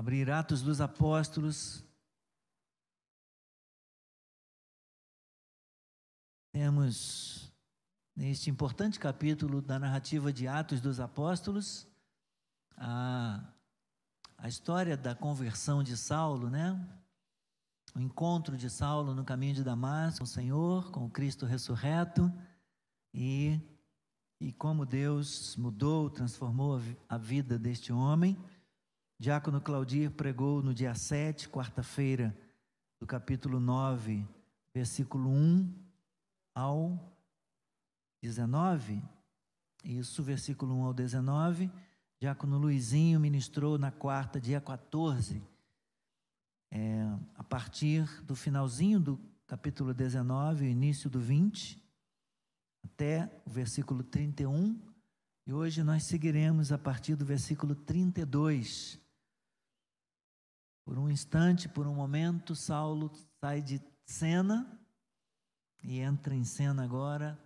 abrir Atos dos Apóstolos. Temos neste importante capítulo da narrativa de Atos dos Apóstolos a, a história da conversão de Saulo, né? O encontro de Saulo no caminho de Damasco com o Senhor, com o Cristo ressurreto e e como Deus mudou, transformou a vida deste homem. Diácono Claudir pregou no dia 7, quarta-feira, do capítulo 9, versículo 1 ao 19. Isso, versículo 1 ao 19. Diácono Luizinho ministrou na quarta, dia 14, é, a partir do finalzinho do capítulo 19, início do 20, até o versículo 31. E hoje nós seguiremos a partir do versículo 32. Por um instante, por um momento, Saulo sai de cena e entra em cena agora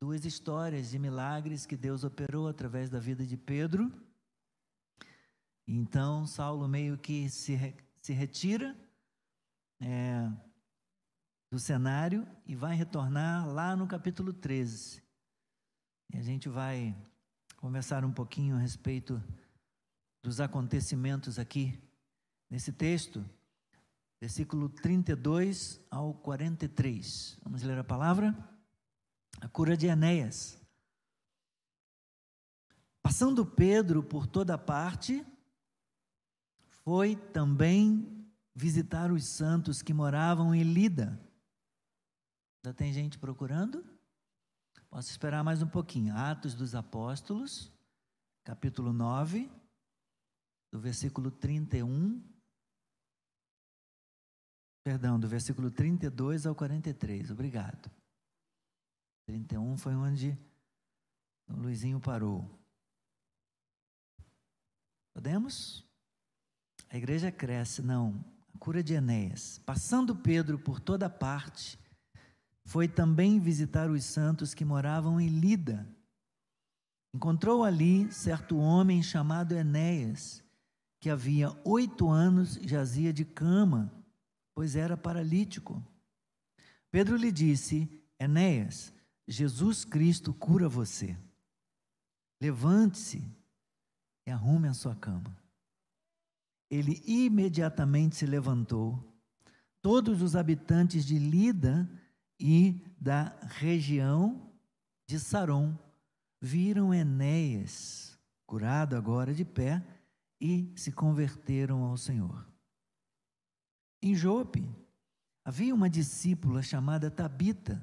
duas histórias de milagres que Deus operou através da vida de Pedro. Então, Saulo meio que se, se retira é, do cenário e vai retornar lá no capítulo 13. E a gente vai conversar um pouquinho a respeito dos acontecimentos aqui nesse texto, versículo 32 ao 43. Vamos ler a palavra? A cura de Enéas. Passando Pedro por toda parte, foi também visitar os santos que moravam em Lida. Já tem gente procurando? Posso esperar mais um pouquinho. Atos dos Apóstolos, capítulo 9, do versículo 31 Perdão, do versículo 32 ao 43. Obrigado. 31 foi onde o Luizinho parou. Podemos? A igreja cresce, não. A cura de Enéas. Passando Pedro por toda parte, foi também visitar os santos que moravam em Lida. Encontrou ali certo homem chamado Enéas, que havia oito anos jazia de cama pois era paralítico. Pedro lhe disse: Enéas, Jesus Cristo cura você. Levante-se e arrume a sua cama. Ele imediatamente se levantou. Todos os habitantes de Lida e da região de Saron viram Enéas, curado agora de pé, e se converteram ao Senhor. Em Jope, havia uma discípula chamada Tabita,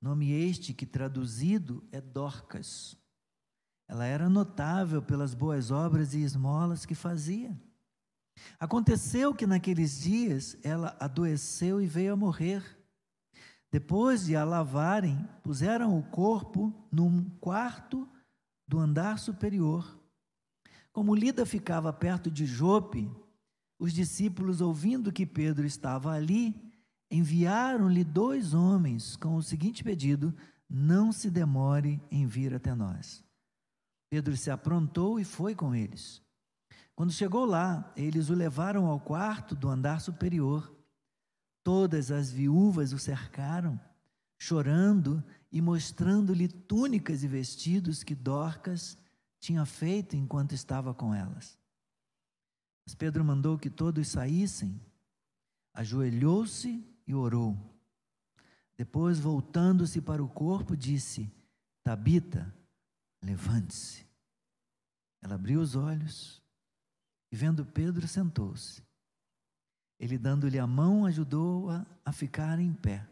nome este que traduzido é Dorcas. Ela era notável pelas boas obras e esmolas que fazia. Aconteceu que naqueles dias ela adoeceu e veio a morrer. Depois de a lavarem, puseram o corpo num quarto do andar superior. Como Lida ficava perto de Jope, os discípulos, ouvindo que Pedro estava ali, enviaram-lhe dois homens com o seguinte pedido: Não se demore em vir até nós. Pedro se aprontou e foi com eles. Quando chegou lá, eles o levaram ao quarto do andar superior. Todas as viúvas o cercaram, chorando e mostrando-lhe túnicas e vestidos que Dorcas tinha feito enquanto estava com elas. Mas Pedro mandou que todos saíssem, ajoelhou-se e orou. Depois, voltando-se para o corpo, disse: Tabita, levante-se. Ela abriu os olhos e, vendo Pedro, sentou-se. Ele, dando-lhe a mão, ajudou-a a ficar em pé.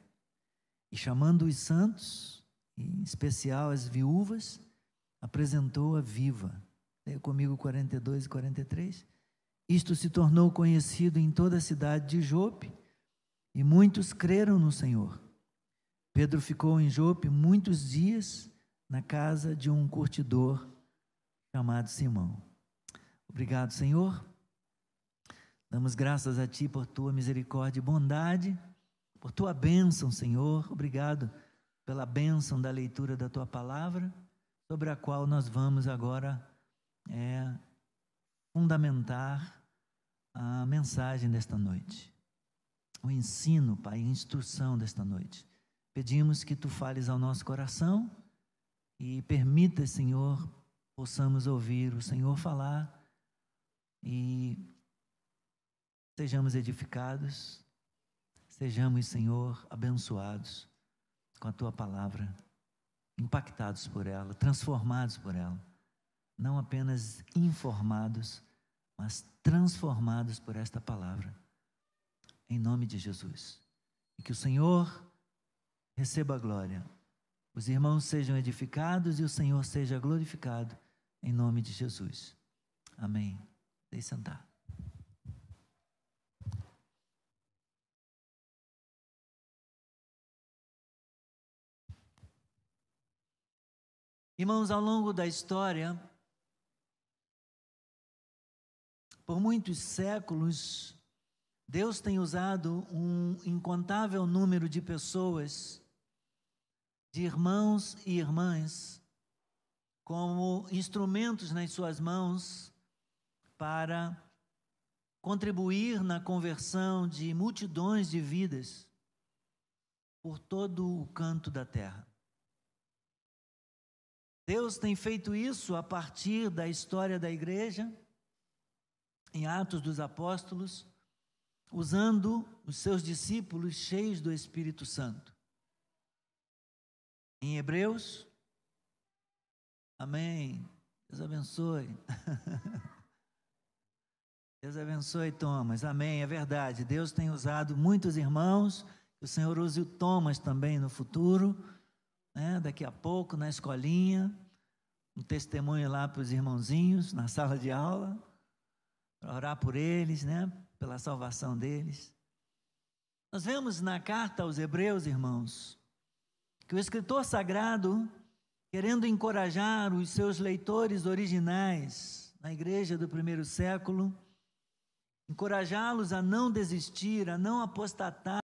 E chamando os santos, em especial as viúvas, apresentou-a viva. Leia comigo 42 e 43. Isto se tornou conhecido em toda a cidade de Jope e muitos creram no Senhor. Pedro ficou em Jope muitos dias na casa de um curtidor chamado Simão. Obrigado, Senhor. Damos graças a Ti por Tua misericórdia e bondade, por Tua bênção, Senhor. Obrigado pela bênção da leitura da Tua palavra, sobre a qual nós vamos agora é, fundamentar a mensagem desta noite, o ensino, Pai, a instrução desta noite. Pedimos que tu fales ao nosso coração e permita, Senhor, possamos ouvir o Senhor falar e sejamos edificados, sejamos, Senhor, abençoados com a tua palavra, impactados por ela, transformados por ela, não apenas informados, mas transformados por esta palavra. Em nome de Jesus. E que o Senhor receba a glória. Os irmãos sejam edificados e o Senhor seja glorificado. Em nome de Jesus. Amém. Deixe sentar. Irmãos, ao longo da história, por muitos séculos, Deus tem usado um incontável número de pessoas, de irmãos e irmãs, como instrumentos nas suas mãos para contribuir na conversão de multidões de vidas por todo o canto da terra. Deus tem feito isso a partir da história da igreja, em Atos dos Apóstolos, usando os seus discípulos cheios do Espírito Santo. Em Hebreus, amém. Deus abençoe. Deus abençoe Thomas. Amém. É verdade. Deus tem usado muitos irmãos. O Senhor use o Thomas também no futuro. Né? Daqui a pouco, na escolinha. Um testemunho lá para os irmãozinhos, na sala de aula. Orar por eles, né? Pela salvação deles. Nós vemos na carta aos Hebreus, irmãos, que o escritor sagrado, querendo encorajar os seus leitores originais na igreja do primeiro século, encorajá-los a não desistir, a não apostatar,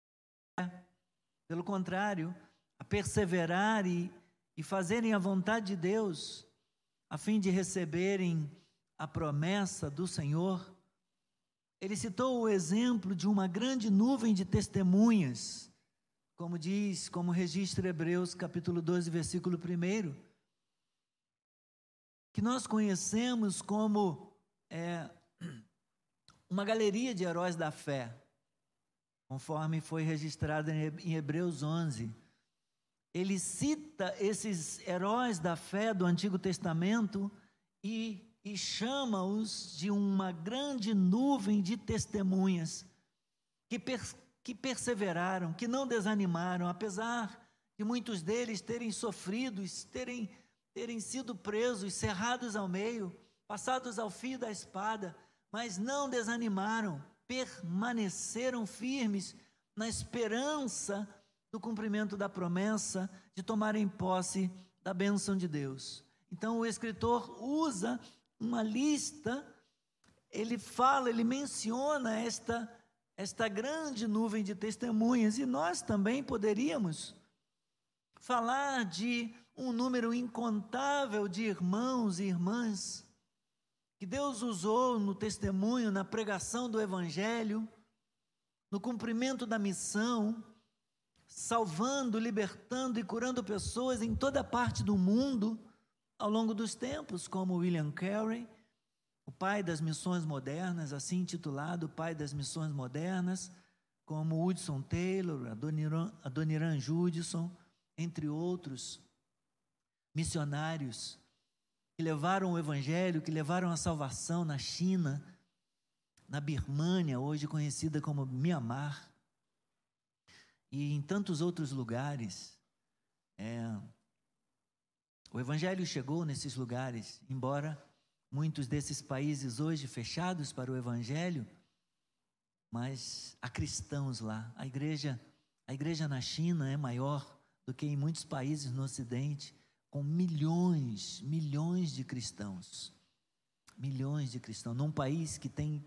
pelo contrário, a perseverar e, e fazerem a vontade de Deus, a fim de receberem a promessa do Senhor. Ele citou o exemplo de uma grande nuvem de testemunhas, como diz, como registra Hebreus capítulo 12, versículo 1, que nós conhecemos como é, uma galeria de heróis da fé, conforme foi registrado em Hebreus 11. Ele cita esses heróis da fé do Antigo Testamento e, e chama-os de uma grande nuvem de testemunhas que, per, que perseveraram, que não desanimaram, apesar de muitos deles terem sofrido, terem, terem sido presos, cerrados ao meio, passados ao fio da espada mas não desanimaram, permaneceram firmes na esperança do cumprimento da promessa de tomarem posse da bênção de Deus. Então o escritor usa uma lista, ele fala, ele menciona esta esta grande nuvem de testemunhas e nós também poderíamos falar de um número incontável de irmãos e irmãs que Deus usou no testemunho, na pregação do Evangelho, no cumprimento da missão, salvando, libertando e curando pessoas em toda parte do mundo ao longo dos tempos, como William Carey, o pai das missões modernas, assim intitulado, pai das missões modernas, como Hudson Taylor, Adoniran, Adoniran Judson, entre outros missionários que levaram o Evangelho, que levaram a salvação na China, na Birmânia, hoje conhecida como Mianmar, e em tantos outros lugares. É, o Evangelho chegou nesses lugares, embora muitos desses países hoje fechados para o Evangelho, mas há cristãos lá. A igreja, a igreja na China é maior do que em muitos países no Ocidente com milhões, milhões de cristãos. Milhões de cristãos. Num país que tem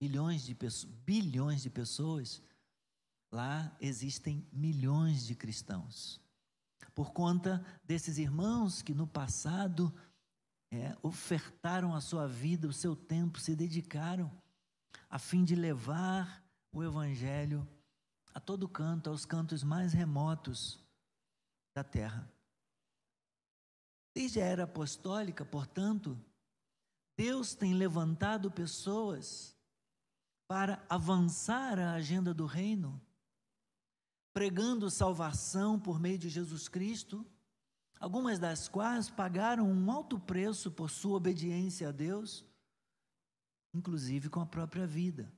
milhões de pessoas, bilhões de pessoas, lá existem milhões de cristãos. Por conta desses irmãos que no passado é, ofertaram a sua vida, o seu tempo, se dedicaram a fim de levar o Evangelho a todo canto, aos cantos mais remotos da terra. Desde a era apostólica, portanto, Deus tem levantado pessoas para avançar a agenda do reino, pregando salvação por meio de Jesus Cristo, algumas das quais pagaram um alto preço por sua obediência a Deus, inclusive com a própria vida.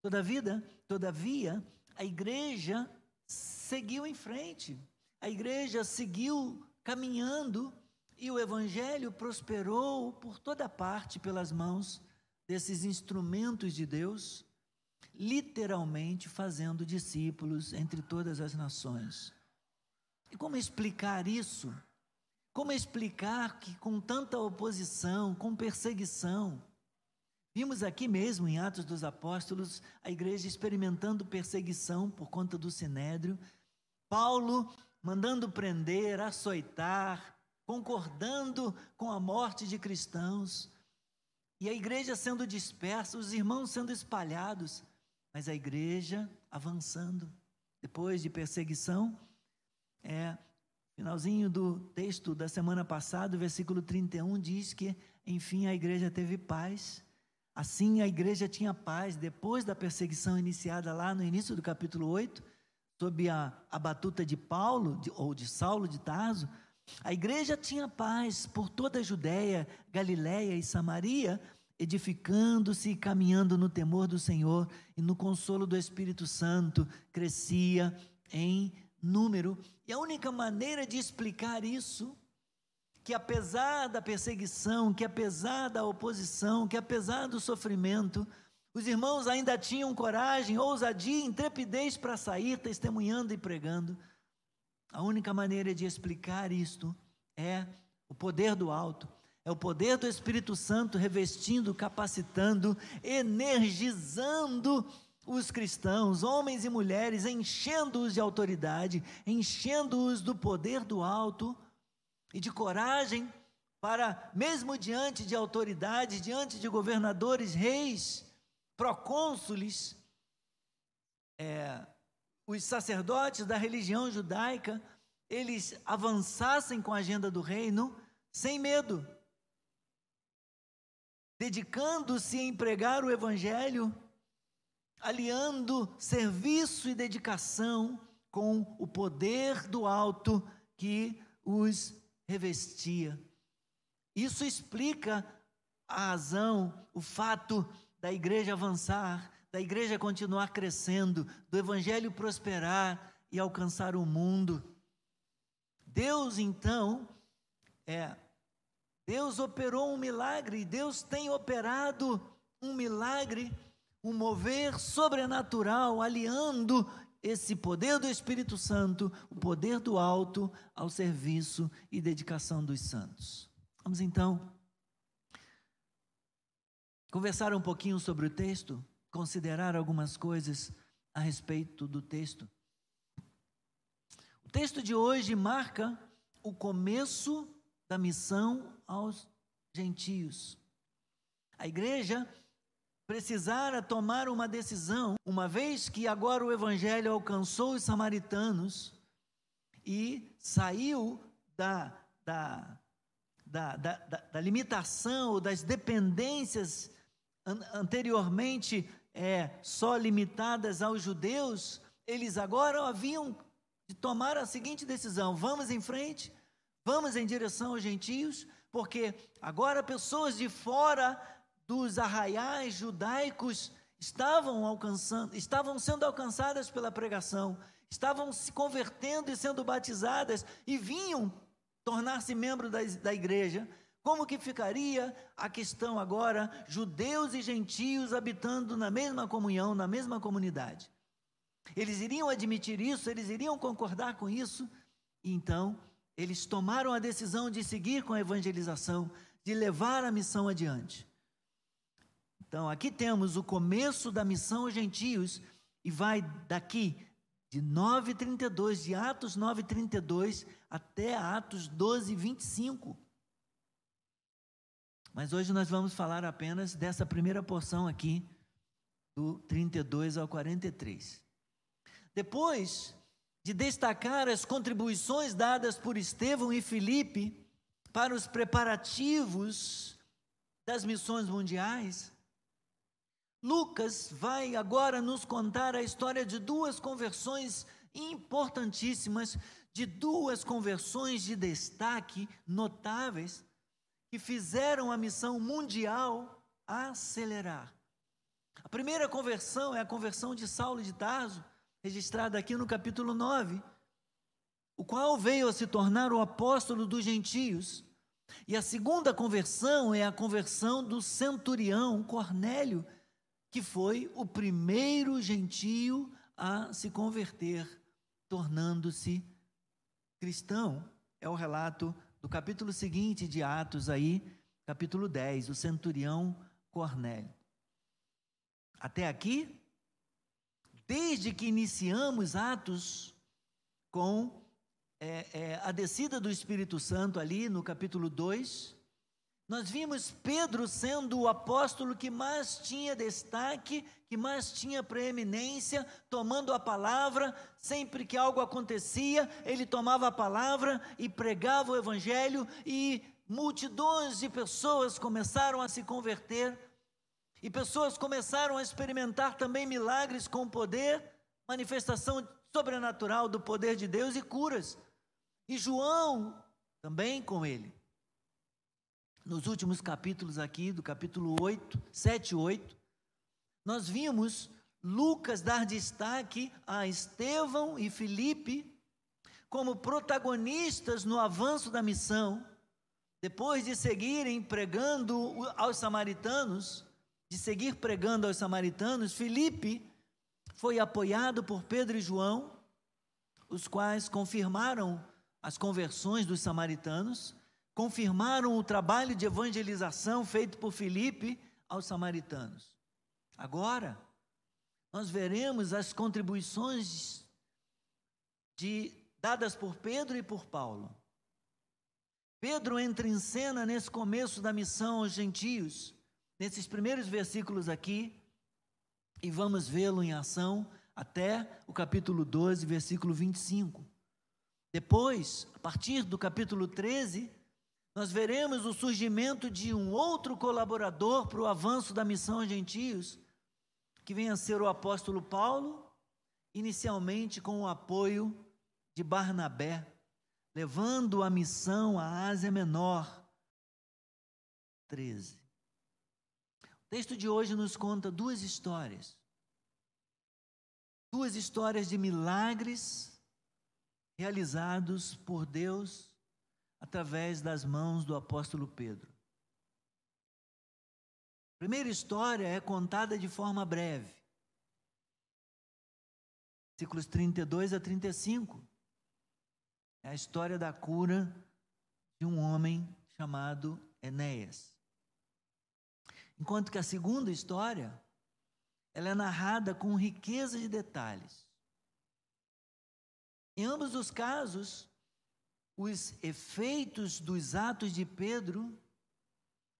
Todavia, todavia, a igreja seguiu em frente. A igreja seguiu caminhando e o evangelho prosperou por toda parte pelas mãos desses instrumentos de Deus, literalmente fazendo discípulos entre todas as nações. E como explicar isso? Como explicar que com tanta oposição, com perseguição, Vimos aqui mesmo em Atos dos Apóstolos a igreja experimentando perseguição por conta do sinédrio, Paulo mandando prender, açoitar, concordando com a morte de cristãos, e a igreja sendo dispersa, os irmãos sendo espalhados, mas a igreja avançando. Depois de perseguição, é, finalzinho do texto da semana passada, versículo 31 diz que, enfim, a igreja teve paz Assim a igreja tinha paz depois da perseguição iniciada lá no início do capítulo 8, sob a, a batuta de Paulo, de, ou de Saulo de Tarso. A igreja tinha paz por toda a Judéia, Galiléia e Samaria, edificando-se e caminhando no temor do Senhor e no consolo do Espírito Santo, crescia em número. E a única maneira de explicar isso que apesar da perseguição, que apesar da oposição, que apesar do sofrimento, os irmãos ainda tinham coragem, ousadia, intrepidez para sair testemunhando e pregando. A única maneira de explicar isto é o poder do alto, é o poder do Espírito Santo revestindo, capacitando, energizando os cristãos, homens e mulheres, enchendo-os de autoridade, enchendo-os do poder do alto e de coragem para, mesmo diante de autoridades, diante de governadores, reis, procônsules, é, os sacerdotes da religião judaica, eles avançassem com a agenda do reino sem medo, dedicando-se a empregar o evangelho, aliando serviço e dedicação com o poder do alto que os revestia. Isso explica a razão, o fato da igreja avançar, da igreja continuar crescendo, do evangelho prosperar e alcançar o mundo. Deus então é Deus operou um milagre, Deus tem operado um milagre, um mover sobrenatural, aliando esse poder do Espírito Santo, o poder do alto ao serviço e dedicação dos santos. Vamos então conversar um pouquinho sobre o texto, considerar algumas coisas a respeito do texto. O texto de hoje marca o começo da missão aos gentios. A igreja precisara tomar uma decisão, uma vez que agora o evangelho alcançou os samaritanos e saiu da, da, da, da, da limitação, das dependências an anteriormente é, só limitadas aos judeus, eles agora haviam de tomar a seguinte decisão: vamos em frente, vamos em direção aos gentios, porque agora pessoas de fora dos arraiais judaicos estavam alcançando, estavam sendo alcançadas pela pregação, estavam se convertendo e sendo batizadas e vinham tornar-se membro da, da igreja. Como que ficaria a questão agora, judeus e gentios habitando na mesma comunhão, na mesma comunidade? Eles iriam admitir isso, eles iriam concordar com isso, e então eles tomaram a decisão de seguir com a evangelização, de levar a missão adiante. Então, aqui temos o começo da missão aos gentios, e vai daqui de 9:32, de Atos 9:32 até Atos 12, 25. Mas hoje nós vamos falar apenas dessa primeira porção aqui, do 32 ao 43. Depois de destacar as contribuições dadas por Estevão e Filipe para os preparativos das missões mundiais, Lucas vai agora nos contar a história de duas conversões importantíssimas, de duas conversões de destaque notáveis, que fizeram a missão mundial acelerar. A primeira conversão é a conversão de Saulo de Tarso, registrada aqui no capítulo 9, o qual veio a se tornar o apóstolo dos gentios. E a segunda conversão é a conversão do centurião Cornélio, que foi o primeiro gentio a se converter, tornando-se cristão. É o relato do capítulo seguinte de Atos aí, capítulo 10, o centurião Cornélio. Até aqui, desde que iniciamos Atos com é, é, a descida do Espírito Santo ali no capítulo 2, nós vimos Pedro sendo o apóstolo que mais tinha destaque, que mais tinha preeminência, tomando a palavra, sempre que algo acontecia, ele tomava a palavra e pregava o evangelho, e multidões de pessoas começaram a se converter, e pessoas começaram a experimentar também milagres com poder, manifestação sobrenatural do poder de Deus e curas. E João também com ele nos últimos capítulos aqui, do capítulo 8, 7 e 8, nós vimos Lucas dar destaque a Estevão e Filipe como protagonistas no avanço da missão, depois de seguirem pregando aos samaritanos, de seguir pregando aos samaritanos, Filipe foi apoiado por Pedro e João, os quais confirmaram as conversões dos samaritanos confirmaram o trabalho de evangelização feito por Filipe aos samaritanos. Agora, nós veremos as contribuições de, dadas por Pedro e por Paulo. Pedro entra em cena nesse começo da missão aos gentios, nesses primeiros versículos aqui, e vamos vê-lo em ação até o capítulo 12, versículo 25. Depois, a partir do capítulo 13, nós veremos o surgimento de um outro colaborador para o avanço da missão a gentios, que vem a ser o apóstolo Paulo, inicialmente com o apoio de Barnabé, levando a missão à Ásia Menor. 13. O texto de hoje nos conta duas histórias. Duas histórias de milagres realizados por Deus através das mãos do apóstolo Pedro. A primeira história é contada de forma breve. Versículos 32 a 35. É a história da cura de um homem chamado Enéas. Enquanto que a segunda história, ela é narrada com riqueza de detalhes. Em ambos os casos, os efeitos dos atos de Pedro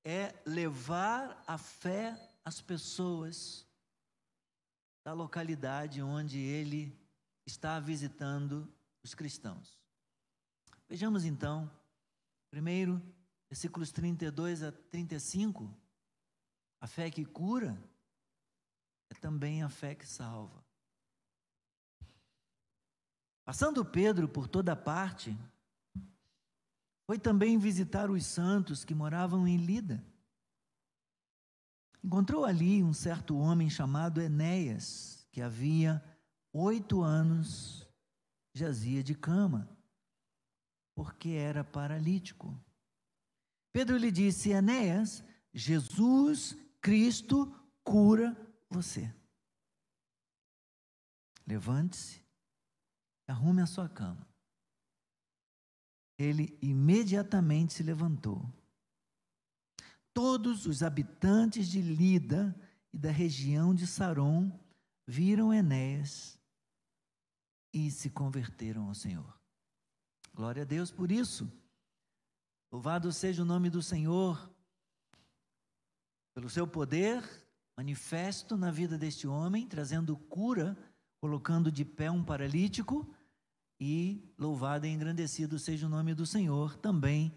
é levar a fé às pessoas da localidade onde ele está visitando os cristãos. Vejamos então, primeiro, versículos 32 a 35. A fé que cura é também a fé que salva. Passando Pedro por toda parte, foi também visitar os santos que moravam em Lida. Encontrou ali um certo homem chamado Enéas, que havia oito anos jazia de cama, porque era paralítico. Pedro lhe disse: Enéas, Jesus Cristo cura você. Levante-se, arrume a sua cama ele imediatamente se levantou. Todos os habitantes de Lida e da região de Saron viram Enéas e se converteram ao Senhor. Glória a Deus por isso. Louvado seja o nome do Senhor, pelo seu poder manifesto na vida deste homem, trazendo cura, colocando de pé um paralítico, e louvado e engrandecido seja o nome do Senhor também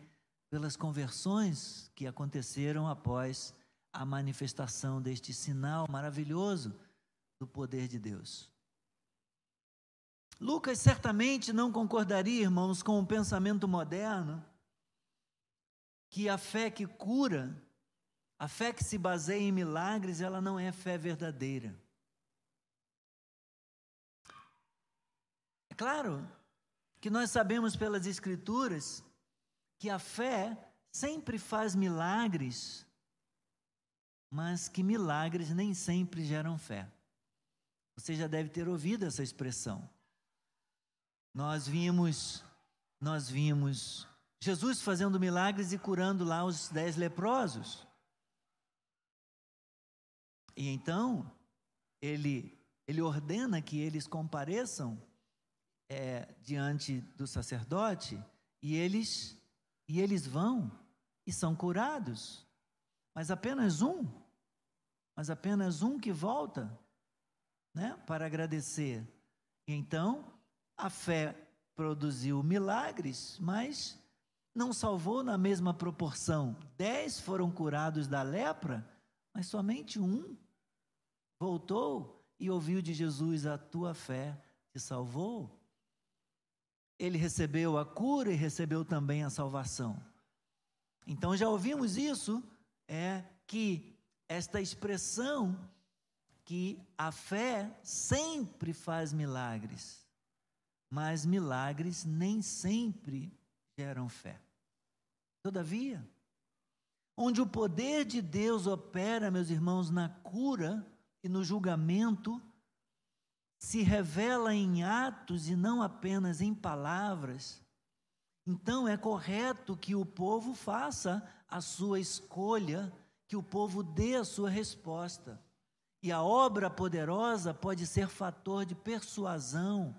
pelas conversões que aconteceram após a manifestação deste sinal maravilhoso do poder de Deus. Lucas certamente não concordaria, irmãos, com o pensamento moderno que a fé que cura, a fé que se baseia em milagres, ela não é fé verdadeira. É claro que nós sabemos pelas Escrituras que a fé sempre faz milagres, mas que milagres nem sempre geram fé. Você já deve ter ouvido essa expressão. Nós vimos, nós vimos Jesus fazendo milagres e curando lá os dez leprosos. E então, ele, ele ordena que eles compareçam é, diante do sacerdote e eles, e eles vão e são curados. Mas apenas um, mas apenas um que volta né, para agradecer. E então, a fé produziu milagres, mas não salvou na mesma proporção. Dez foram curados da lepra, mas somente um voltou e ouviu de Jesus: A tua fé te salvou. Ele recebeu a cura e recebeu também a salvação. Então já ouvimos isso, é que esta expressão que a fé sempre faz milagres mas milagres nem sempre geram fé. Todavia, onde o poder de Deus opera, meus irmãos, na cura e no julgamento, se revela em atos e não apenas em palavras, então é correto que o povo faça a sua escolha, que o povo dê a sua resposta. E a obra poderosa pode ser fator de persuasão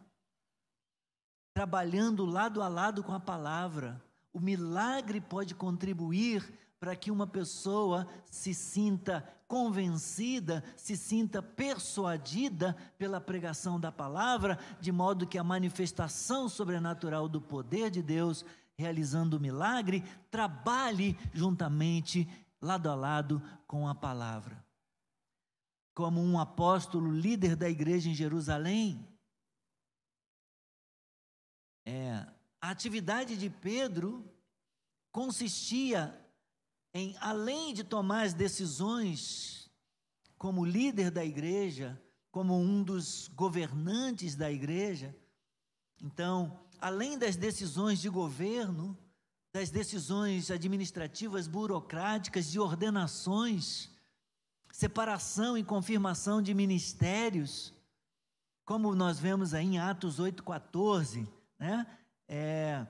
trabalhando lado a lado com a palavra. O milagre pode contribuir para que uma pessoa se sinta convencida, se sinta persuadida pela pregação da palavra, de modo que a manifestação sobrenatural do poder de Deus, realizando o milagre, trabalhe juntamente, lado a lado com a palavra. Como um apóstolo líder da igreja em Jerusalém, é, a atividade de Pedro consistia em, além de tomar as decisões como líder da igreja, como um dos governantes da igreja, então, além das decisões de governo, das decisões administrativas, burocráticas, de ordenações, separação e confirmação de ministérios, como nós vemos aí em Atos 8,14, né? É,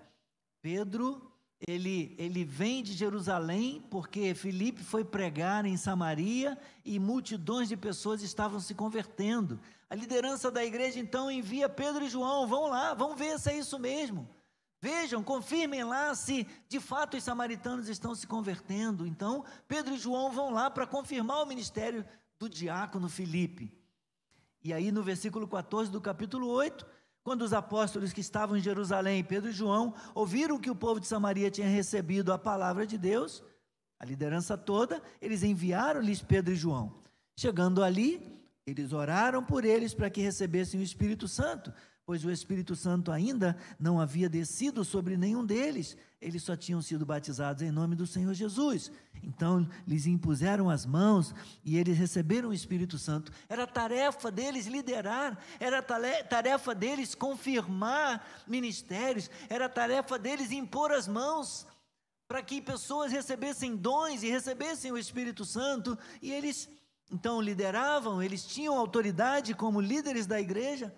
Pedro, ele, ele vem de Jerusalém porque Filipe foi pregar em Samaria e multidões de pessoas estavam se convertendo. A liderança da igreja então envia Pedro e João, vão lá, vão ver se é isso mesmo. Vejam, confirmem lá se de fato os samaritanos estão se convertendo. Então, Pedro e João vão lá para confirmar o ministério do diácono Filipe. E aí, no versículo 14 do capítulo 8, quando os apóstolos que estavam em Jerusalém, Pedro e João, ouviram que o povo de Samaria tinha recebido a palavra de Deus, a liderança toda, eles enviaram-lhes Pedro e João. Chegando ali, eles oraram por eles para que recebessem o Espírito Santo, pois o Espírito Santo ainda não havia descido sobre nenhum deles, eles só tinham sido batizados em nome do Senhor Jesus. Então lhes impuseram as mãos e eles receberam o Espírito Santo. Era tarefa deles liderar, era tarefa deles confirmar ministérios, era tarefa deles impor as mãos para que pessoas recebessem dons e recebessem o Espírito Santo, e eles então lideravam, eles tinham autoridade como líderes da igreja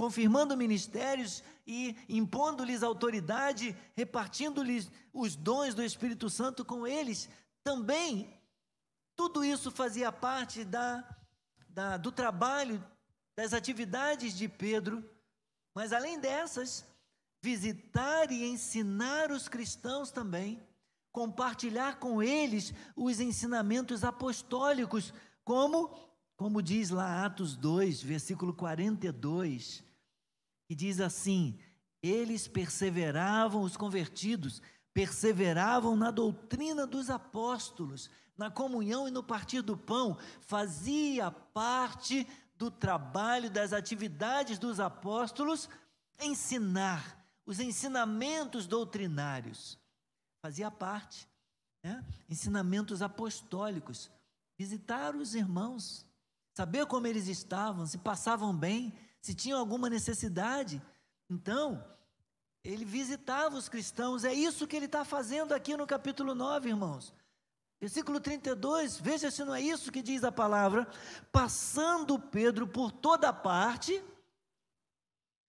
confirmando ministérios e impondo-lhes autoridade, repartindo-lhes os dons do Espírito Santo com eles. Também, tudo isso fazia parte da, da, do trabalho, das atividades de Pedro, mas além dessas, visitar e ensinar os cristãos também, compartilhar com eles os ensinamentos apostólicos Como, como diz lá Atos 2, versículo 42, que diz assim: eles perseveravam, os convertidos, perseveravam na doutrina dos apóstolos, na comunhão e no partir do pão, fazia parte do trabalho, das atividades dos apóstolos, ensinar os ensinamentos doutrinários. Fazia parte, né? ensinamentos apostólicos, visitar os irmãos, saber como eles estavam, se passavam bem, se tinham alguma necessidade. Então, ele visitava os cristãos, é isso que ele está fazendo aqui no capítulo 9, irmãos. Versículo 32, veja se não é isso que diz a palavra. Passando Pedro por toda parte,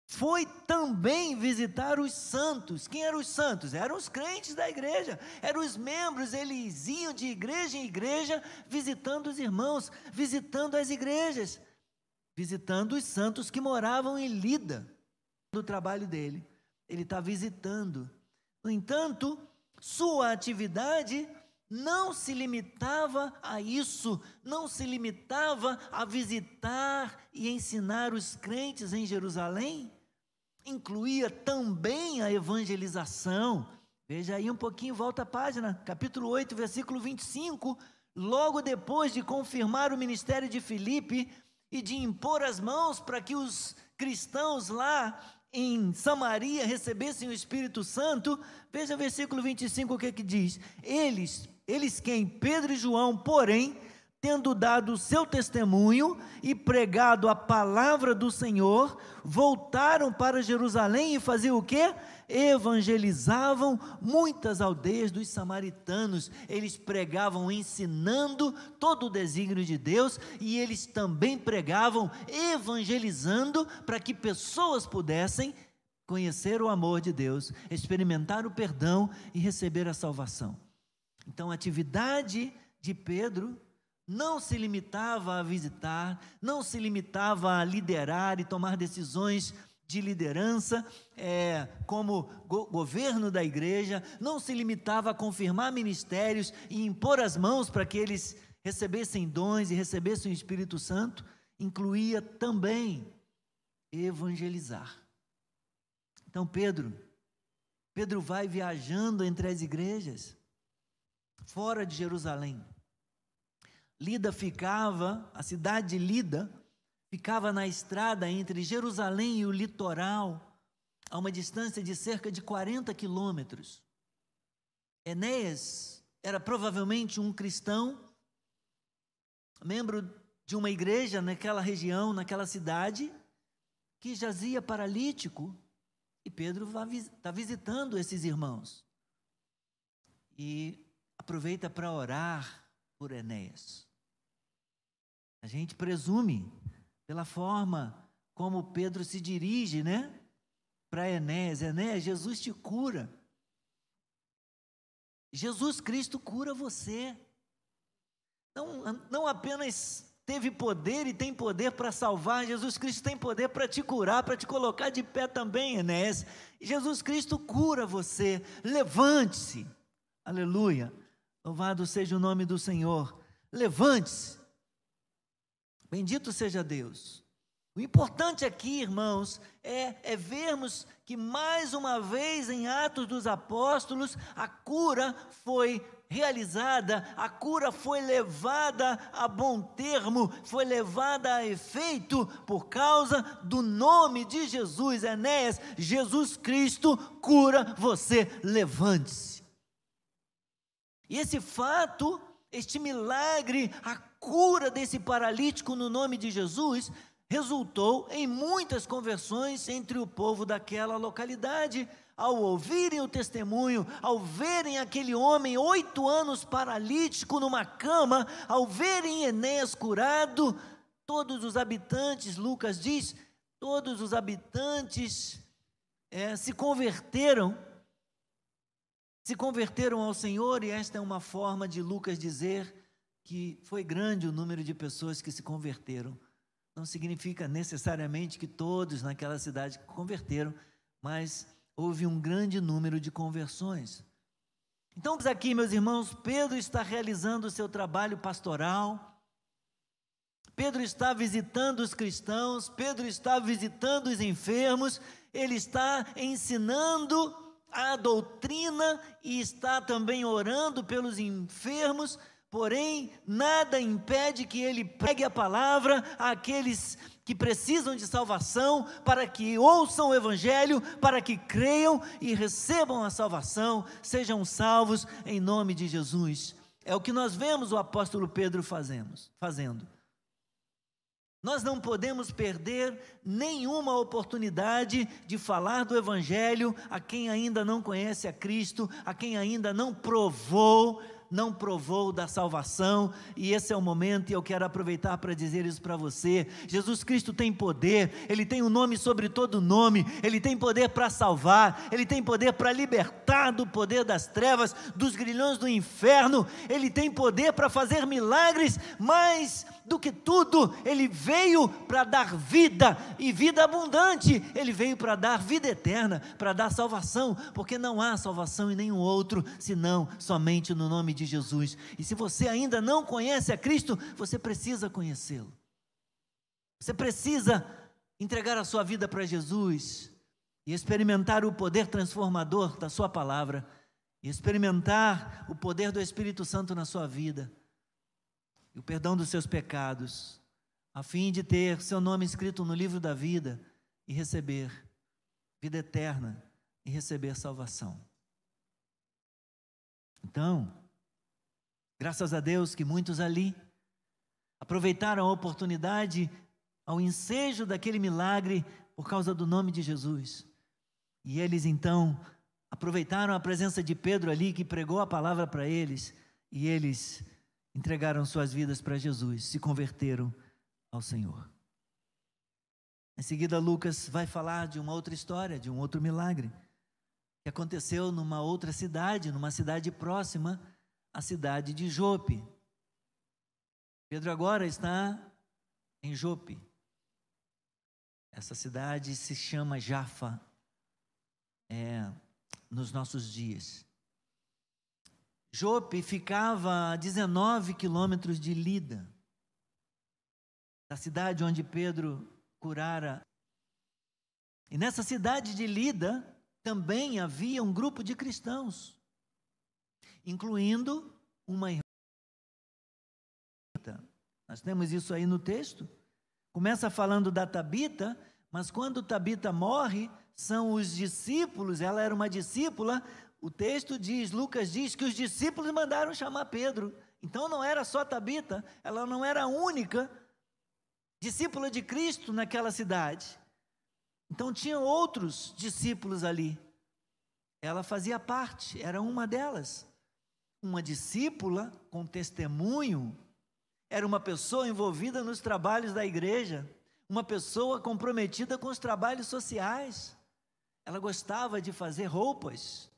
foi também visitar os santos. Quem eram os santos? Eram os crentes da igreja, eram os membros, eles iam de igreja em igreja visitando os irmãos, visitando as igrejas, visitando os santos que moravam em Lida, do trabalho dele ele está visitando. No entanto, sua atividade não se limitava a isso, não se limitava a visitar e ensinar os crentes em Jerusalém, incluía também a evangelização. Veja aí um pouquinho, volta a página, capítulo 8, versículo 25. Logo depois de confirmar o ministério de Filipe e de impor as mãos para que os cristãos lá em Samaria recebessem o Espírito Santo, veja o versículo 25 o que é que diz: Eles, eles quem? Pedro e João, porém, tendo dado o seu testemunho e pregado a palavra do Senhor, voltaram para Jerusalém e faziam o quê? Evangelizavam muitas aldeias dos samaritanos. Eles pregavam ensinando todo o desígnio de Deus e eles também pregavam evangelizando para que pessoas pudessem conhecer o amor de Deus, experimentar o perdão e receber a salvação. Então, a atividade de Pedro não se limitava a visitar, não se limitava a liderar e tomar decisões de liderança, é, como go governo da igreja, não se limitava a confirmar ministérios e impor as mãos para que eles recebessem dons e recebessem o Espírito Santo, incluía também evangelizar. Então, Pedro, Pedro vai viajando entre as igrejas, fora de Jerusalém. Lida ficava, a cidade de Lida, ficava na estrada entre Jerusalém e o litoral, a uma distância de cerca de 40 quilômetros. Enéas era provavelmente um cristão, membro de uma igreja naquela região, naquela cidade, que jazia paralítico, e Pedro está visitando esses irmãos. E aproveita para orar por Enéas. A gente presume, pela forma como Pedro se dirige, né? Para Enéas. Enéas, Jesus te cura. Jesus Cristo cura você. Não, não apenas teve poder e tem poder para salvar, Jesus Cristo tem poder para te curar, para te colocar de pé também, Enéas. Jesus Cristo cura você. Levante-se. Aleluia. Louvado seja o nome do Senhor. Levante-se. Bendito seja Deus. O importante aqui, irmãos, é, é, vermos que mais uma vez em Atos dos Apóstolos a cura foi realizada, a cura foi levada a bom termo, foi levada a efeito por causa do nome de Jesus. Enéas, Jesus Cristo cura você, levante-se. E esse fato, este milagre, a cura desse paralítico no nome de Jesus resultou em muitas conversões entre o povo daquela localidade. Ao ouvirem o testemunho, ao verem aquele homem oito anos paralítico numa cama, ao verem Enéas curado, todos os habitantes, Lucas diz, todos os habitantes é, se converteram, se converteram ao Senhor, e esta é uma forma de Lucas dizer que foi grande o número de pessoas que se converteram. Não significa necessariamente que todos naquela cidade converteram, mas houve um grande número de conversões. Então, aqui, meus irmãos, Pedro está realizando o seu trabalho pastoral, Pedro está visitando os cristãos, Pedro está visitando os enfermos, ele está ensinando a doutrina e está também orando pelos enfermos, porém, nada impede que ele pregue a palavra àqueles que precisam de salvação, para que ouçam o Evangelho, para que creiam e recebam a salvação, sejam salvos em nome de Jesus. É o que nós vemos o apóstolo Pedro fazendo. Nós não podemos perder nenhuma oportunidade de falar do Evangelho a quem ainda não conhece a Cristo, a quem ainda não provou não provou da salvação, e esse é o momento, e eu quero aproveitar para dizer isso para você. Jesus Cristo tem poder, Ele tem um nome sobre todo nome, Ele tem poder para salvar, Ele tem poder para libertar do poder das trevas, dos grilhões do inferno, Ele tem poder para fazer milagres, mas do que tudo, Ele veio para dar vida e vida abundante, Ele veio para dar vida eterna, para dar salvação, porque não há salvação em nenhum outro, senão somente no nome de Jesus. E se você ainda não conhece a Cristo, você precisa conhecê-lo. Você precisa entregar a sua vida para Jesus e experimentar o poder transformador da Sua palavra, e experimentar o poder do Espírito Santo na sua vida e o perdão dos seus pecados, a fim de ter seu nome escrito no livro da vida e receber vida eterna e receber salvação. Então, graças a Deus que muitos ali aproveitaram a oportunidade ao ensejo daquele milagre por causa do nome de Jesus. E eles então aproveitaram a presença de Pedro ali que pregou a palavra para eles e eles entregaram suas vidas para Jesus, se converteram ao Senhor. Em seguida, Lucas vai falar de uma outra história, de um outro milagre, que aconteceu numa outra cidade, numa cidade próxima à cidade de Jope. Pedro agora está em Jope. Essa cidade se chama Jafa, é, nos nossos dias. Jope ficava a 19 quilômetros de Lida, da cidade onde Pedro curara. E nessa cidade de Lida também havia um grupo de cristãos, incluindo uma irmã. Nós temos isso aí no texto. Começa falando da Tabita, mas quando Tabita morre, são os discípulos, ela era uma discípula, o texto diz, Lucas diz que os discípulos mandaram chamar Pedro. Então não era só Tabita, ela não era a única discípula de Cristo naquela cidade. Então tinha outros discípulos ali. Ela fazia parte, era uma delas. Uma discípula com testemunho, era uma pessoa envolvida nos trabalhos da igreja, uma pessoa comprometida com os trabalhos sociais. Ela gostava de fazer roupas,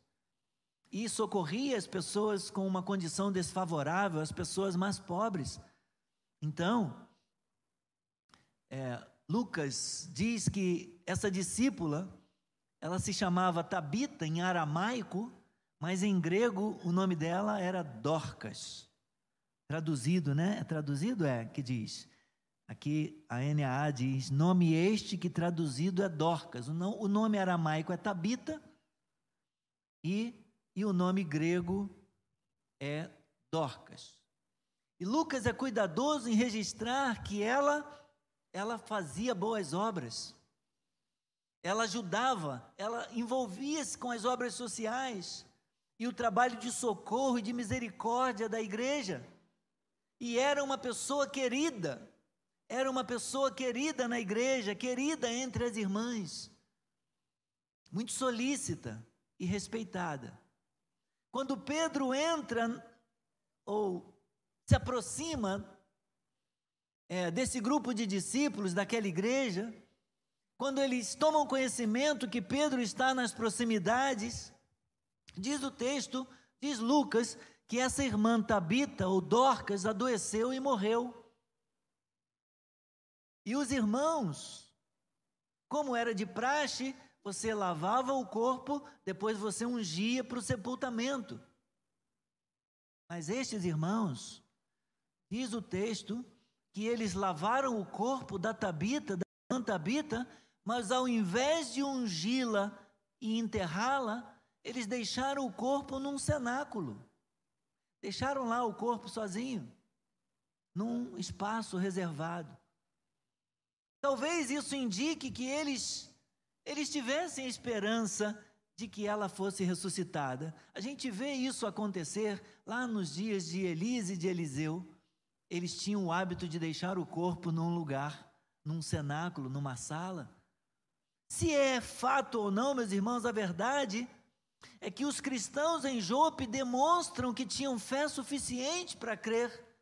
e socorria as pessoas com uma condição desfavorável, as pessoas mais pobres. Então, é, Lucas diz que essa discípula, ela se chamava Tabita em aramaico, mas em grego o nome dela era Dorcas. Traduzido, né? É traduzido é que diz. Aqui a NAA diz: nome este que traduzido é Dorcas. O, nome aramaico é Tabita e e o nome grego é Dorcas. E Lucas é cuidadoso em registrar que ela ela fazia boas obras. Ela ajudava, ela envolvia-se com as obras sociais e o trabalho de socorro e de misericórdia da igreja. E era uma pessoa querida, era uma pessoa querida na igreja, querida entre as irmãs, muito solícita e respeitada. Quando Pedro entra ou se aproxima é, desse grupo de discípulos daquela igreja, quando eles tomam conhecimento que Pedro está nas proximidades, diz o texto, diz Lucas, que essa irmã Tabita, ou Dorcas, adoeceu e morreu. E os irmãos, como era de praxe, você lavava o corpo, depois você ungia para o sepultamento. Mas estes irmãos, diz o texto, que eles lavaram o corpo da Tabita, da irmã Tabita, mas ao invés de ungí-la e enterrá-la, eles deixaram o corpo num cenáculo. Deixaram lá o corpo sozinho, num espaço reservado. Talvez isso indique que eles eles tivessem esperança de que ela fosse ressuscitada. A gente vê isso acontecer lá nos dias de Elise e de Eliseu. Eles tinham o hábito de deixar o corpo num lugar, num cenáculo, numa sala. Se é fato ou não, meus irmãos, a verdade é que os cristãos em Jope demonstram que tinham fé suficiente para crer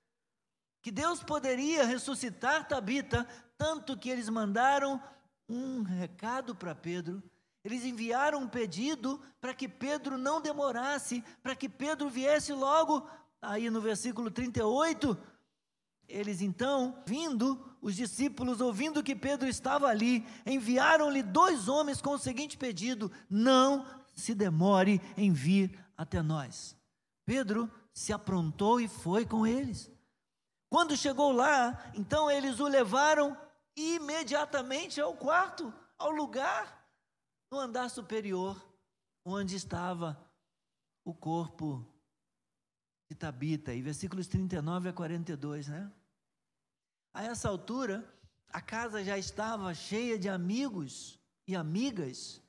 que Deus poderia ressuscitar Tabita, tanto que eles mandaram um recado para Pedro. Eles enviaram um pedido para que Pedro não demorasse, para que Pedro viesse logo. Aí no versículo 38, eles então, vindo, os discípulos, ouvindo que Pedro estava ali, enviaram-lhe dois homens com o seguinte pedido: Não se demore em vir até nós. Pedro se aprontou e foi com eles. Quando chegou lá, então eles o levaram imediatamente ao quarto, ao lugar, no andar superior, onde estava o corpo de Tabita, e versículos 39 a 42, né? A essa altura, a casa já estava cheia de amigos e amigas,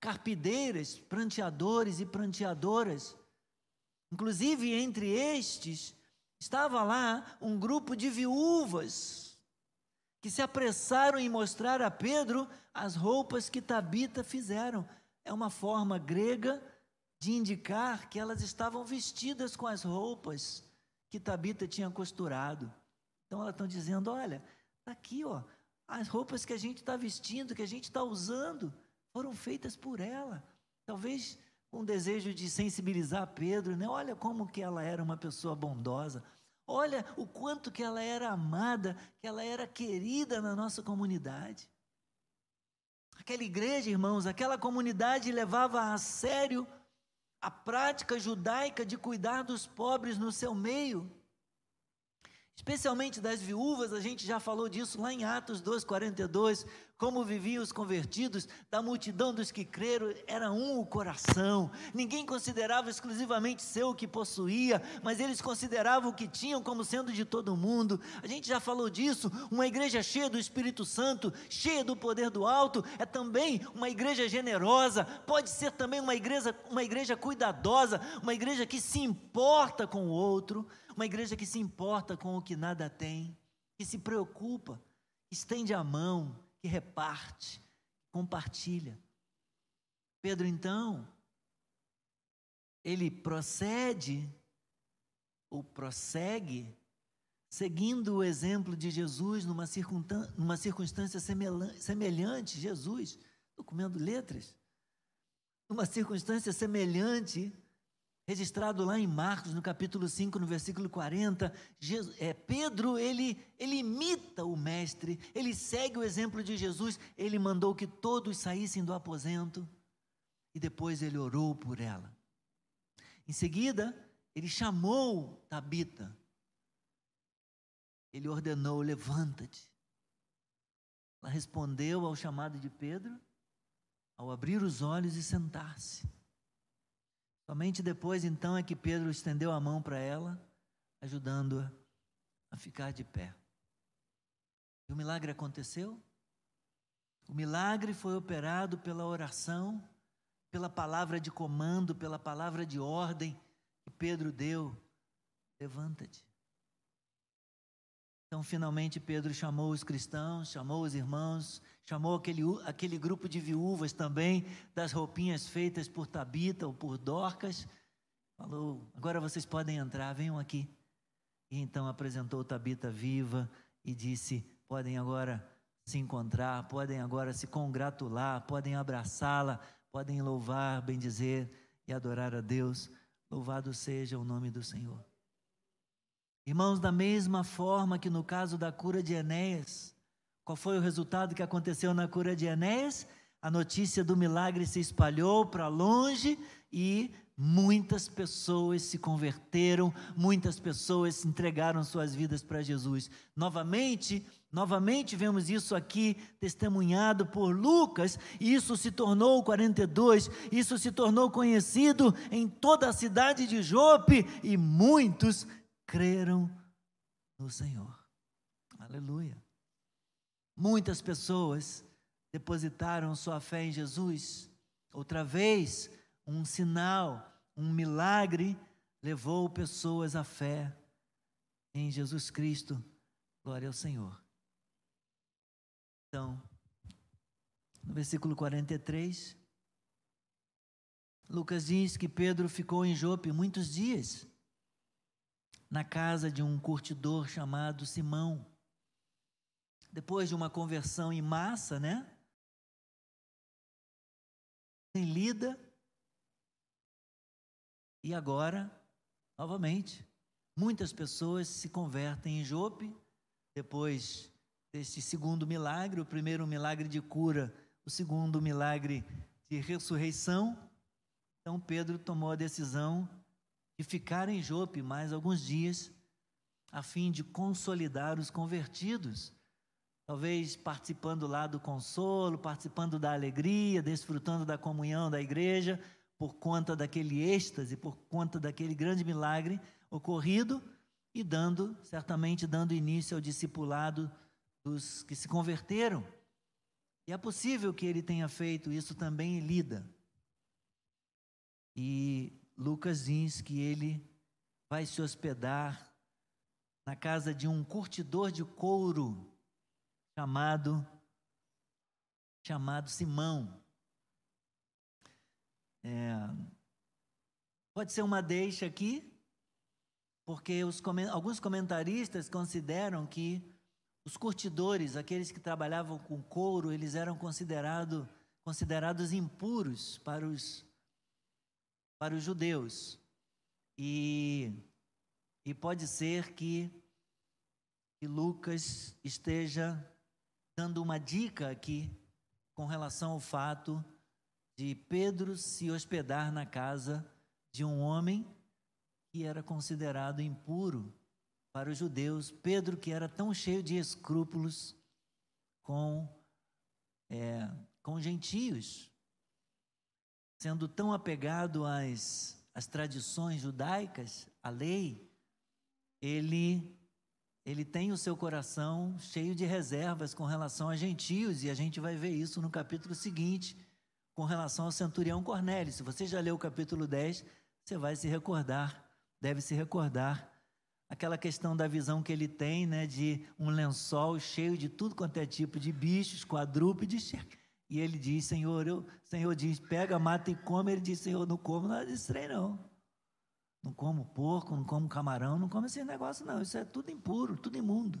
carpideiras, pranteadores e pranteadoras. Inclusive, entre estes, estava lá um grupo de viúvas que se apressaram em mostrar a Pedro as roupas que Tabita fizeram. É uma forma grega de indicar que elas estavam vestidas com as roupas que Tabita tinha costurado. Então elas estão dizendo: olha, está aqui, ó, as roupas que a gente está vestindo, que a gente está usando, foram feitas por ela. Talvez com desejo de sensibilizar Pedro, né? Olha como que ela era uma pessoa bondosa. Olha o quanto que ela era amada, que ela era querida na nossa comunidade. Aquela igreja, irmãos, aquela comunidade levava a sério a prática judaica de cuidar dos pobres no seu meio especialmente das viúvas, a gente já falou disso lá em Atos 2:42, como viviam os convertidos, da multidão dos que creram, era um o coração. Ninguém considerava exclusivamente seu o que possuía, mas eles consideravam o que tinham como sendo de todo mundo. A gente já falou disso, uma igreja cheia do Espírito Santo, cheia do poder do alto, é também uma igreja generosa, pode ser também uma igreja, uma igreja cuidadosa, uma igreja que se importa com o outro. Uma igreja que se importa com o que nada tem, que se preocupa, estende a mão, que reparte, compartilha. Pedro, então, ele procede, ou prossegue, seguindo o exemplo de Jesus numa, numa circunstância semelhante, Jesus, estou comendo letras, numa circunstância semelhante registrado lá em Marcos, no capítulo 5, no versículo 40, Jesus, é, Pedro, ele, ele imita o mestre, ele segue o exemplo de Jesus, ele mandou que todos saíssem do aposento e depois ele orou por ela. Em seguida, ele chamou Tabita, ele ordenou: levanta-te. Ela respondeu ao chamado de Pedro, ao abrir os olhos e sentar-se. Somente depois, então, é que Pedro estendeu a mão para ela, ajudando-a a ficar de pé. E o milagre aconteceu? O milagre foi operado pela oração, pela palavra de comando, pela palavra de ordem que Pedro deu. Levanta-te. Então, finalmente, Pedro chamou os cristãos, chamou os irmãos, chamou aquele, aquele grupo de viúvas também, das roupinhas feitas por Tabita ou por Dorcas. Falou: agora vocês podem entrar, venham aqui. E então apresentou Tabita viva e disse: podem agora se encontrar, podem agora se congratular, podem abraçá-la, podem louvar, bendizer e adorar a Deus. Louvado seja o nome do Senhor. Irmãos, da mesma forma que no caso da cura de Enéas, qual foi o resultado que aconteceu na cura de Enéas? A notícia do milagre se espalhou para longe e muitas pessoas se converteram, muitas pessoas entregaram suas vidas para Jesus. Novamente, novamente vemos isso aqui testemunhado por Lucas, e isso se tornou 42, isso se tornou conhecido em toda a cidade de Jope e muitos creram no Senhor. Aleluia. Muitas pessoas depositaram sua fé em Jesus. Outra vez, um sinal, um milagre levou pessoas à fé em Jesus Cristo. Glória ao Senhor. Então, no versículo 43, Lucas diz que Pedro ficou em Jope muitos dias, na casa de um curtidor chamado Simão. Depois de uma conversão em massa, né? Em Lida, e agora, novamente, muitas pessoas se convertem em Jope, depois deste segundo milagre, o primeiro milagre de cura, o segundo milagre de ressurreição. Então Pedro tomou a decisão de ficar em Jope mais alguns dias, a fim de consolidar os convertidos. Talvez participando lá do consolo, participando da alegria, desfrutando da comunhão da igreja, por conta daquele êxtase, por conta daquele grande milagre ocorrido e dando, certamente dando início ao discipulado dos que se converteram. E é possível que ele tenha feito isso também em Lida. E Lucas diz que ele vai se hospedar na casa de um curtidor de couro chamado chamado Simão. É, pode ser uma deixa aqui, porque os, alguns comentaristas consideram que os curtidores, aqueles que trabalhavam com couro, eles eram considerado, considerados impuros para os, para os judeus. E, e pode ser que, que Lucas esteja dando uma dica aqui com relação ao fato de Pedro se hospedar na casa de um homem que era considerado impuro para os judeus. Pedro, que era tão cheio de escrúpulos com, é, com gentios, sendo tão apegado às, às tradições judaicas, à lei, ele ele tem o seu coração cheio de reservas com relação a gentios, e a gente vai ver isso no capítulo seguinte, com relação ao centurião Cornélio. Se você já leu o capítulo 10, você vai se recordar, deve se recordar aquela questão da visão que ele tem, né, de um lençol cheio de tudo quanto é tipo de bichos, quadrúpedes, e ele diz, Senhor, eu, Senhor diz, pega, mata e come, ele diz, Senhor, não como nada disso não. Não como porco, não como camarão, não como esse negócio não, isso é tudo impuro, tudo imundo.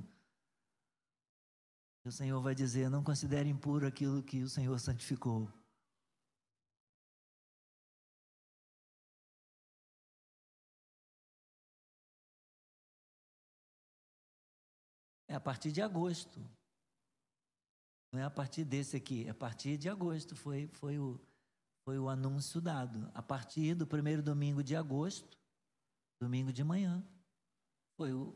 E o Senhor vai dizer, não considere impuro aquilo que o Senhor santificou. É a partir de agosto. Não é a partir desse aqui, é a partir de agosto. Foi, foi, o, foi o anúncio dado. A partir do primeiro domingo de agosto, domingo de manhã, foi, o,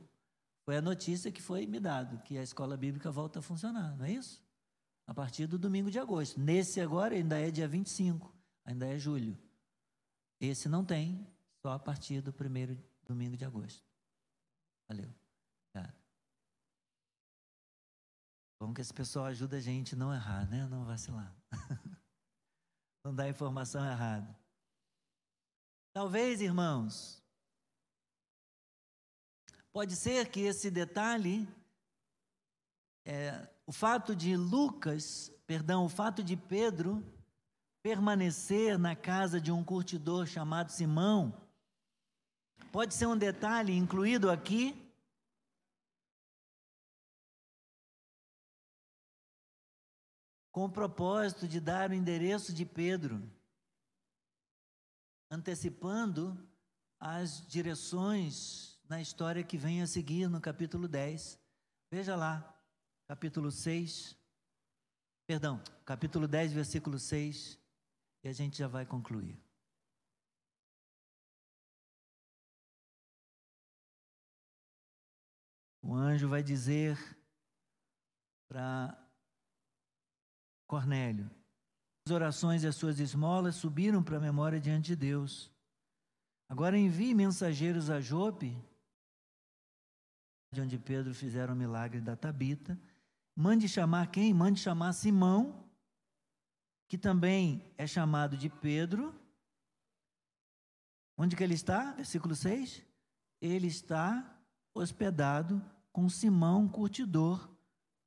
foi a notícia que foi me dado, que a escola bíblica volta a funcionar, não é isso? A partir do domingo de agosto. Nesse agora ainda é dia 25, ainda é julho. Esse não tem, só a partir do primeiro domingo de agosto. Valeu. Bom que esse pessoal ajuda a gente não errar, né? Não vacilar. não dar informação errada. Talvez, irmãos, pode ser que esse detalhe, é, o fato de Lucas, perdão, o fato de Pedro permanecer na casa de um curtidor chamado Simão, pode ser um detalhe incluído aqui? Com o propósito de dar o endereço de Pedro, antecipando as direções na história que vem a seguir, no capítulo 10. Veja lá, capítulo 6. Perdão, capítulo 10, versículo 6. E a gente já vai concluir. O anjo vai dizer para Cornélio: as orações e as suas esmolas subiram para a memória diante de Deus. Agora envie mensageiros a Jope onde Pedro fizeram o milagre da Tabita. Mande chamar quem? Mande chamar Simão, que também é chamado de Pedro. Onde que ele está? Versículo 6. Ele está hospedado com Simão curtidor,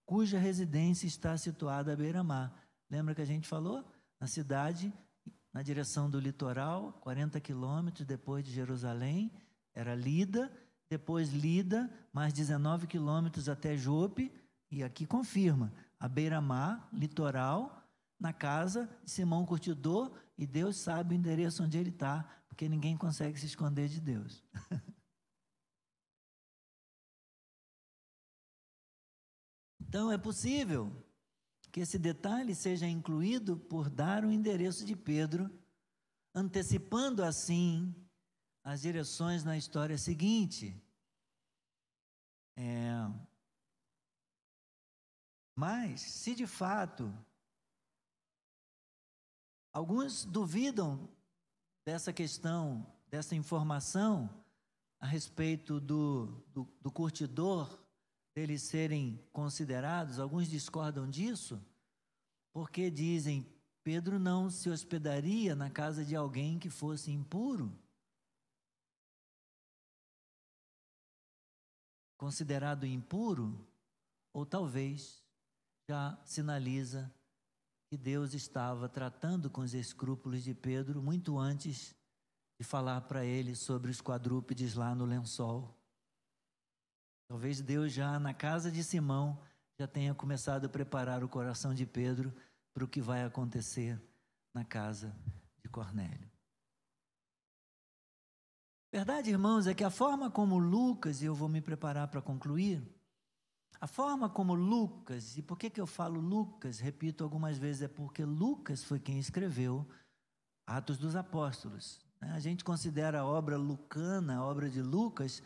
cuja residência está situada à beira-mar. Lembra que a gente falou? Na cidade, na direção do litoral, 40 quilômetros depois de Jerusalém, era Lida, depois Lida, mais 19 quilômetros até Jope, e aqui confirma, a beira-mar, litoral, na casa de Simão Curtidor, e Deus sabe o endereço onde ele está, porque ninguém consegue se esconder de Deus. Então é possível que esse detalhe seja incluído por dar o endereço de Pedro, antecipando assim as direções na história seguinte. É, mas, se de fato alguns duvidam dessa questão, dessa informação a respeito do, do, do curtidor deles serem considerados, alguns discordam disso, porque dizem Pedro não se hospedaria na casa de alguém que fosse impuro. Considerado impuro, ou talvez já sinaliza que Deus estava tratando com os escrúpulos de Pedro muito antes de falar para ele sobre os quadrúpedes lá no lençol. Talvez Deus já na casa de Simão já tenha começado a preparar o coração de Pedro para o que vai acontecer na casa de Cornélio. Verdade, irmãos, é que a forma como Lucas, e eu vou me preparar para concluir, a forma como Lucas, e por que, que eu falo Lucas, repito algumas vezes, é porque Lucas foi quem escreveu Atos dos Apóstolos. Né? A gente considera a obra lucana, a obra de Lucas,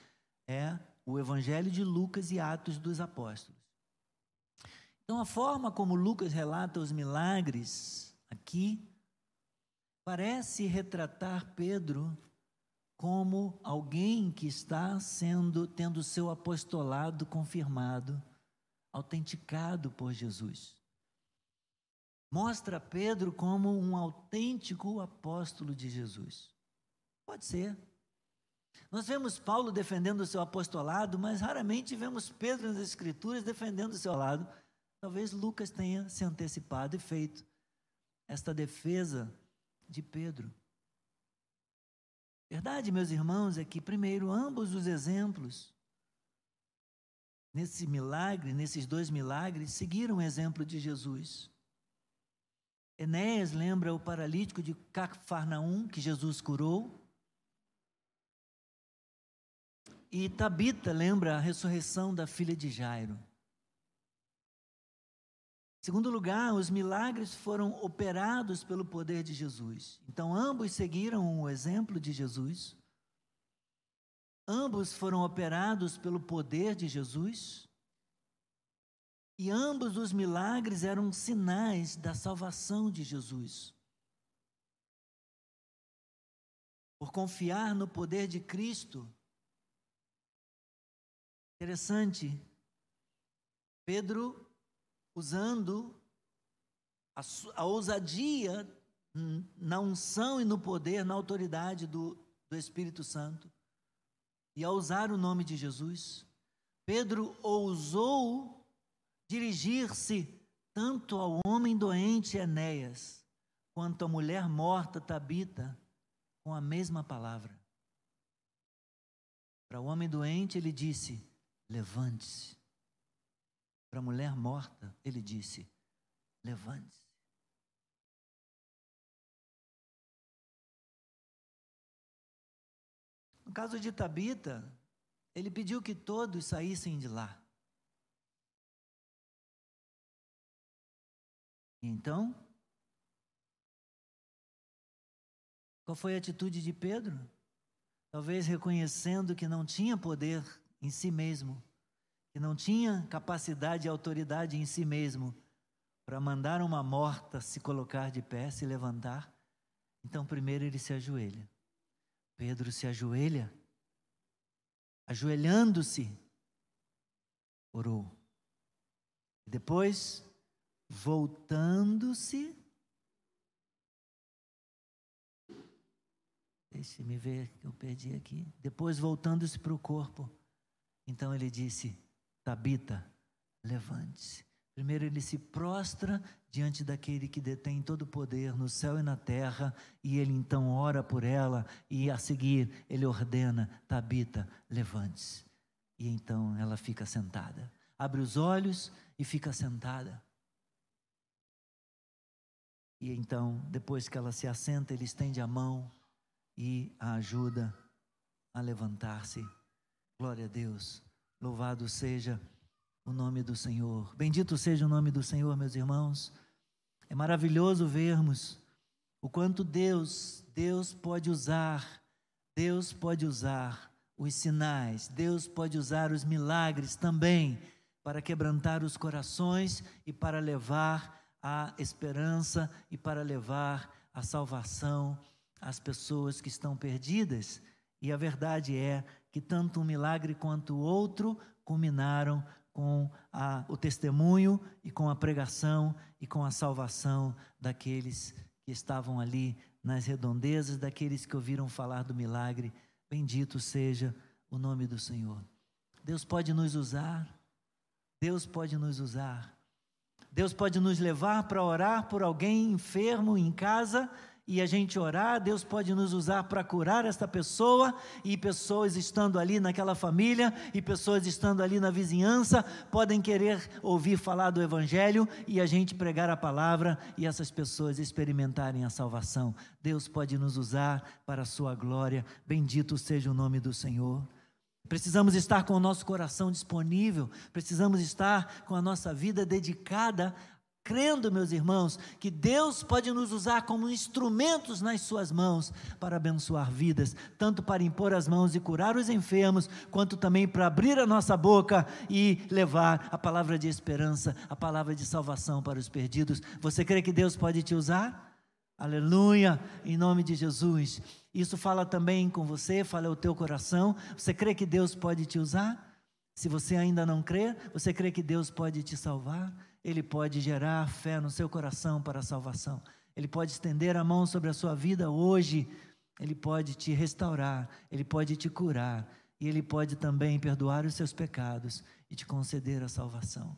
é o Evangelho de Lucas e Atos dos Apóstolos. Então, a forma como Lucas relata os milagres aqui parece retratar Pedro como alguém que está sendo tendo seu apostolado confirmado, autenticado por Jesus. Mostra Pedro como um autêntico apóstolo de Jesus. Pode ser. Nós vemos Paulo defendendo o seu apostolado, mas raramente vemos Pedro nas Escrituras defendendo o seu lado. Talvez Lucas tenha se antecipado e feito esta defesa de Pedro. Verdade, meus irmãos, é que, primeiro, ambos os exemplos, nesse milagre, nesses dois milagres, seguiram o exemplo de Jesus. Enéas lembra o paralítico de Cafarnaum, que Jesus curou. E Tabita lembra a ressurreição da filha de Jairo. Segundo lugar, os milagres foram operados pelo poder de Jesus. Então, ambos seguiram o exemplo de Jesus. Ambos foram operados pelo poder de Jesus. E ambos os milagres eram sinais da salvação de Jesus. Por confiar no poder de Cristo, Interessante. Pedro usando a, a, ousadia na unção e no poder, na autoridade do, do Espírito Santo, e a usar o nome de Jesus, Pedro ousou dirigir-se tanto ao homem doente Enéas, quanto à mulher morta Tabita, com a mesma palavra. Para o homem doente, ele disse: Levante-se. Para a mulher morta, ele disse: Levante-se. No caso de Tabita, ele pediu que todos saíssem de lá. Então, qual foi a atitude de Pedro? Talvez reconhecendo que não tinha poder em si mesmo, que não tinha capacidade e autoridade em si mesmo para mandar uma morta se colocar de pé, se levantar, então primeiro ele se ajoelha. Pedro se ajoelha, ajoelhando-se, orou. Depois, voltando-se, deixe-me ver que eu perdi aqui. Depois, voltando-se para o corpo, então ele disse: Tabita, levante-se. Primeiro ele se prostra diante daquele que detém todo o poder no céu e na terra, e ele então ora por ela, e a seguir ele ordena: Tabita, levante-se. E então ela fica sentada. Abre os olhos e fica sentada. E então, depois que ela se assenta, ele estende a mão e a ajuda a levantar-se. Glória a Deus. Louvado seja o nome do Senhor. Bendito seja o nome do Senhor, meus irmãos. É maravilhoso vermos o quanto Deus, Deus pode usar, Deus pode usar os sinais, Deus pode usar os milagres também para quebrantar os corações e para levar a esperança e para levar a salvação às pessoas que estão perdidas. E a verdade é que tanto um milagre quanto o outro culminaram com a, o testemunho e com a pregação e com a salvação daqueles que estavam ali nas redondezas, daqueles que ouviram falar do milagre. Bendito seja o nome do Senhor. Deus pode nos usar, Deus pode nos usar. Deus pode nos levar para orar por alguém enfermo em casa e a gente orar, Deus pode nos usar para curar esta pessoa, e pessoas estando ali naquela família, e pessoas estando ali na vizinhança, podem querer ouvir falar do Evangelho e a gente pregar a palavra e essas pessoas experimentarem a salvação. Deus pode nos usar para a sua glória, bendito seja o nome do Senhor. Precisamos estar com o nosso coração disponível, precisamos estar com a nossa vida dedicada crendo, meus irmãos, que Deus pode nos usar como instrumentos nas Suas mãos para abençoar vidas, tanto para impor as mãos e curar os enfermos, quanto também para abrir a nossa boca e levar a palavra de esperança, a palavra de salvação para os perdidos. Você crê que Deus pode te usar? Aleluia, em nome de Jesus. Isso fala também com você, fala o teu coração. Você crê que Deus pode te usar? Se você ainda não crê, você crê que Deus pode te salvar? Ele pode gerar fé no seu coração para a salvação. Ele pode estender a mão sobre a sua vida hoje. Ele pode te restaurar. Ele pode te curar. E Ele pode também perdoar os seus pecados e te conceder a salvação.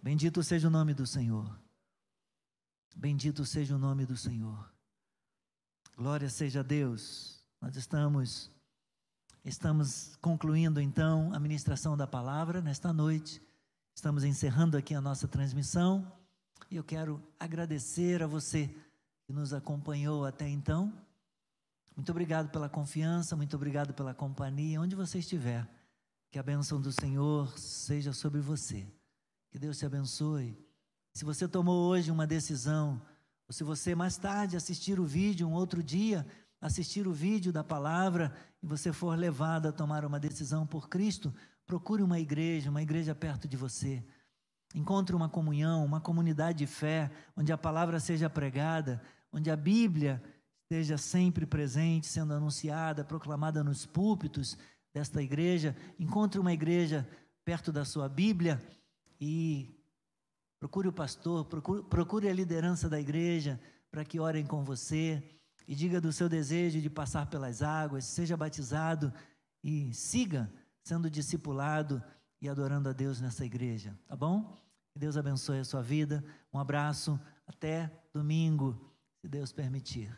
Bendito seja o nome do Senhor. Bendito seja o nome do Senhor. Glória seja a Deus. Nós estamos estamos concluindo então a ministração da palavra nesta noite. Estamos encerrando aqui a nossa transmissão e eu quero agradecer a você que nos acompanhou até então. Muito obrigado pela confiança, muito obrigado pela companhia, onde você estiver. Que a bênção do Senhor seja sobre você. Que Deus te abençoe. Se você tomou hoje uma decisão, ou se você mais tarde assistir o vídeo, um outro dia, assistir o vídeo da palavra e você for levado a tomar uma decisão por Cristo, Procure uma igreja, uma igreja perto de você. Encontre uma comunhão, uma comunidade de fé, onde a palavra seja pregada, onde a Bíblia esteja sempre presente, sendo anunciada, proclamada nos púlpitos desta igreja. Encontre uma igreja perto da sua Bíblia e procure o pastor, procure, procure a liderança da igreja para que orem com você e diga do seu desejo de passar pelas águas, seja batizado e siga sendo discipulado e adorando a Deus nessa igreja, tá bom? Que Deus abençoe a sua vida. Um abraço, até domingo, se Deus permitir.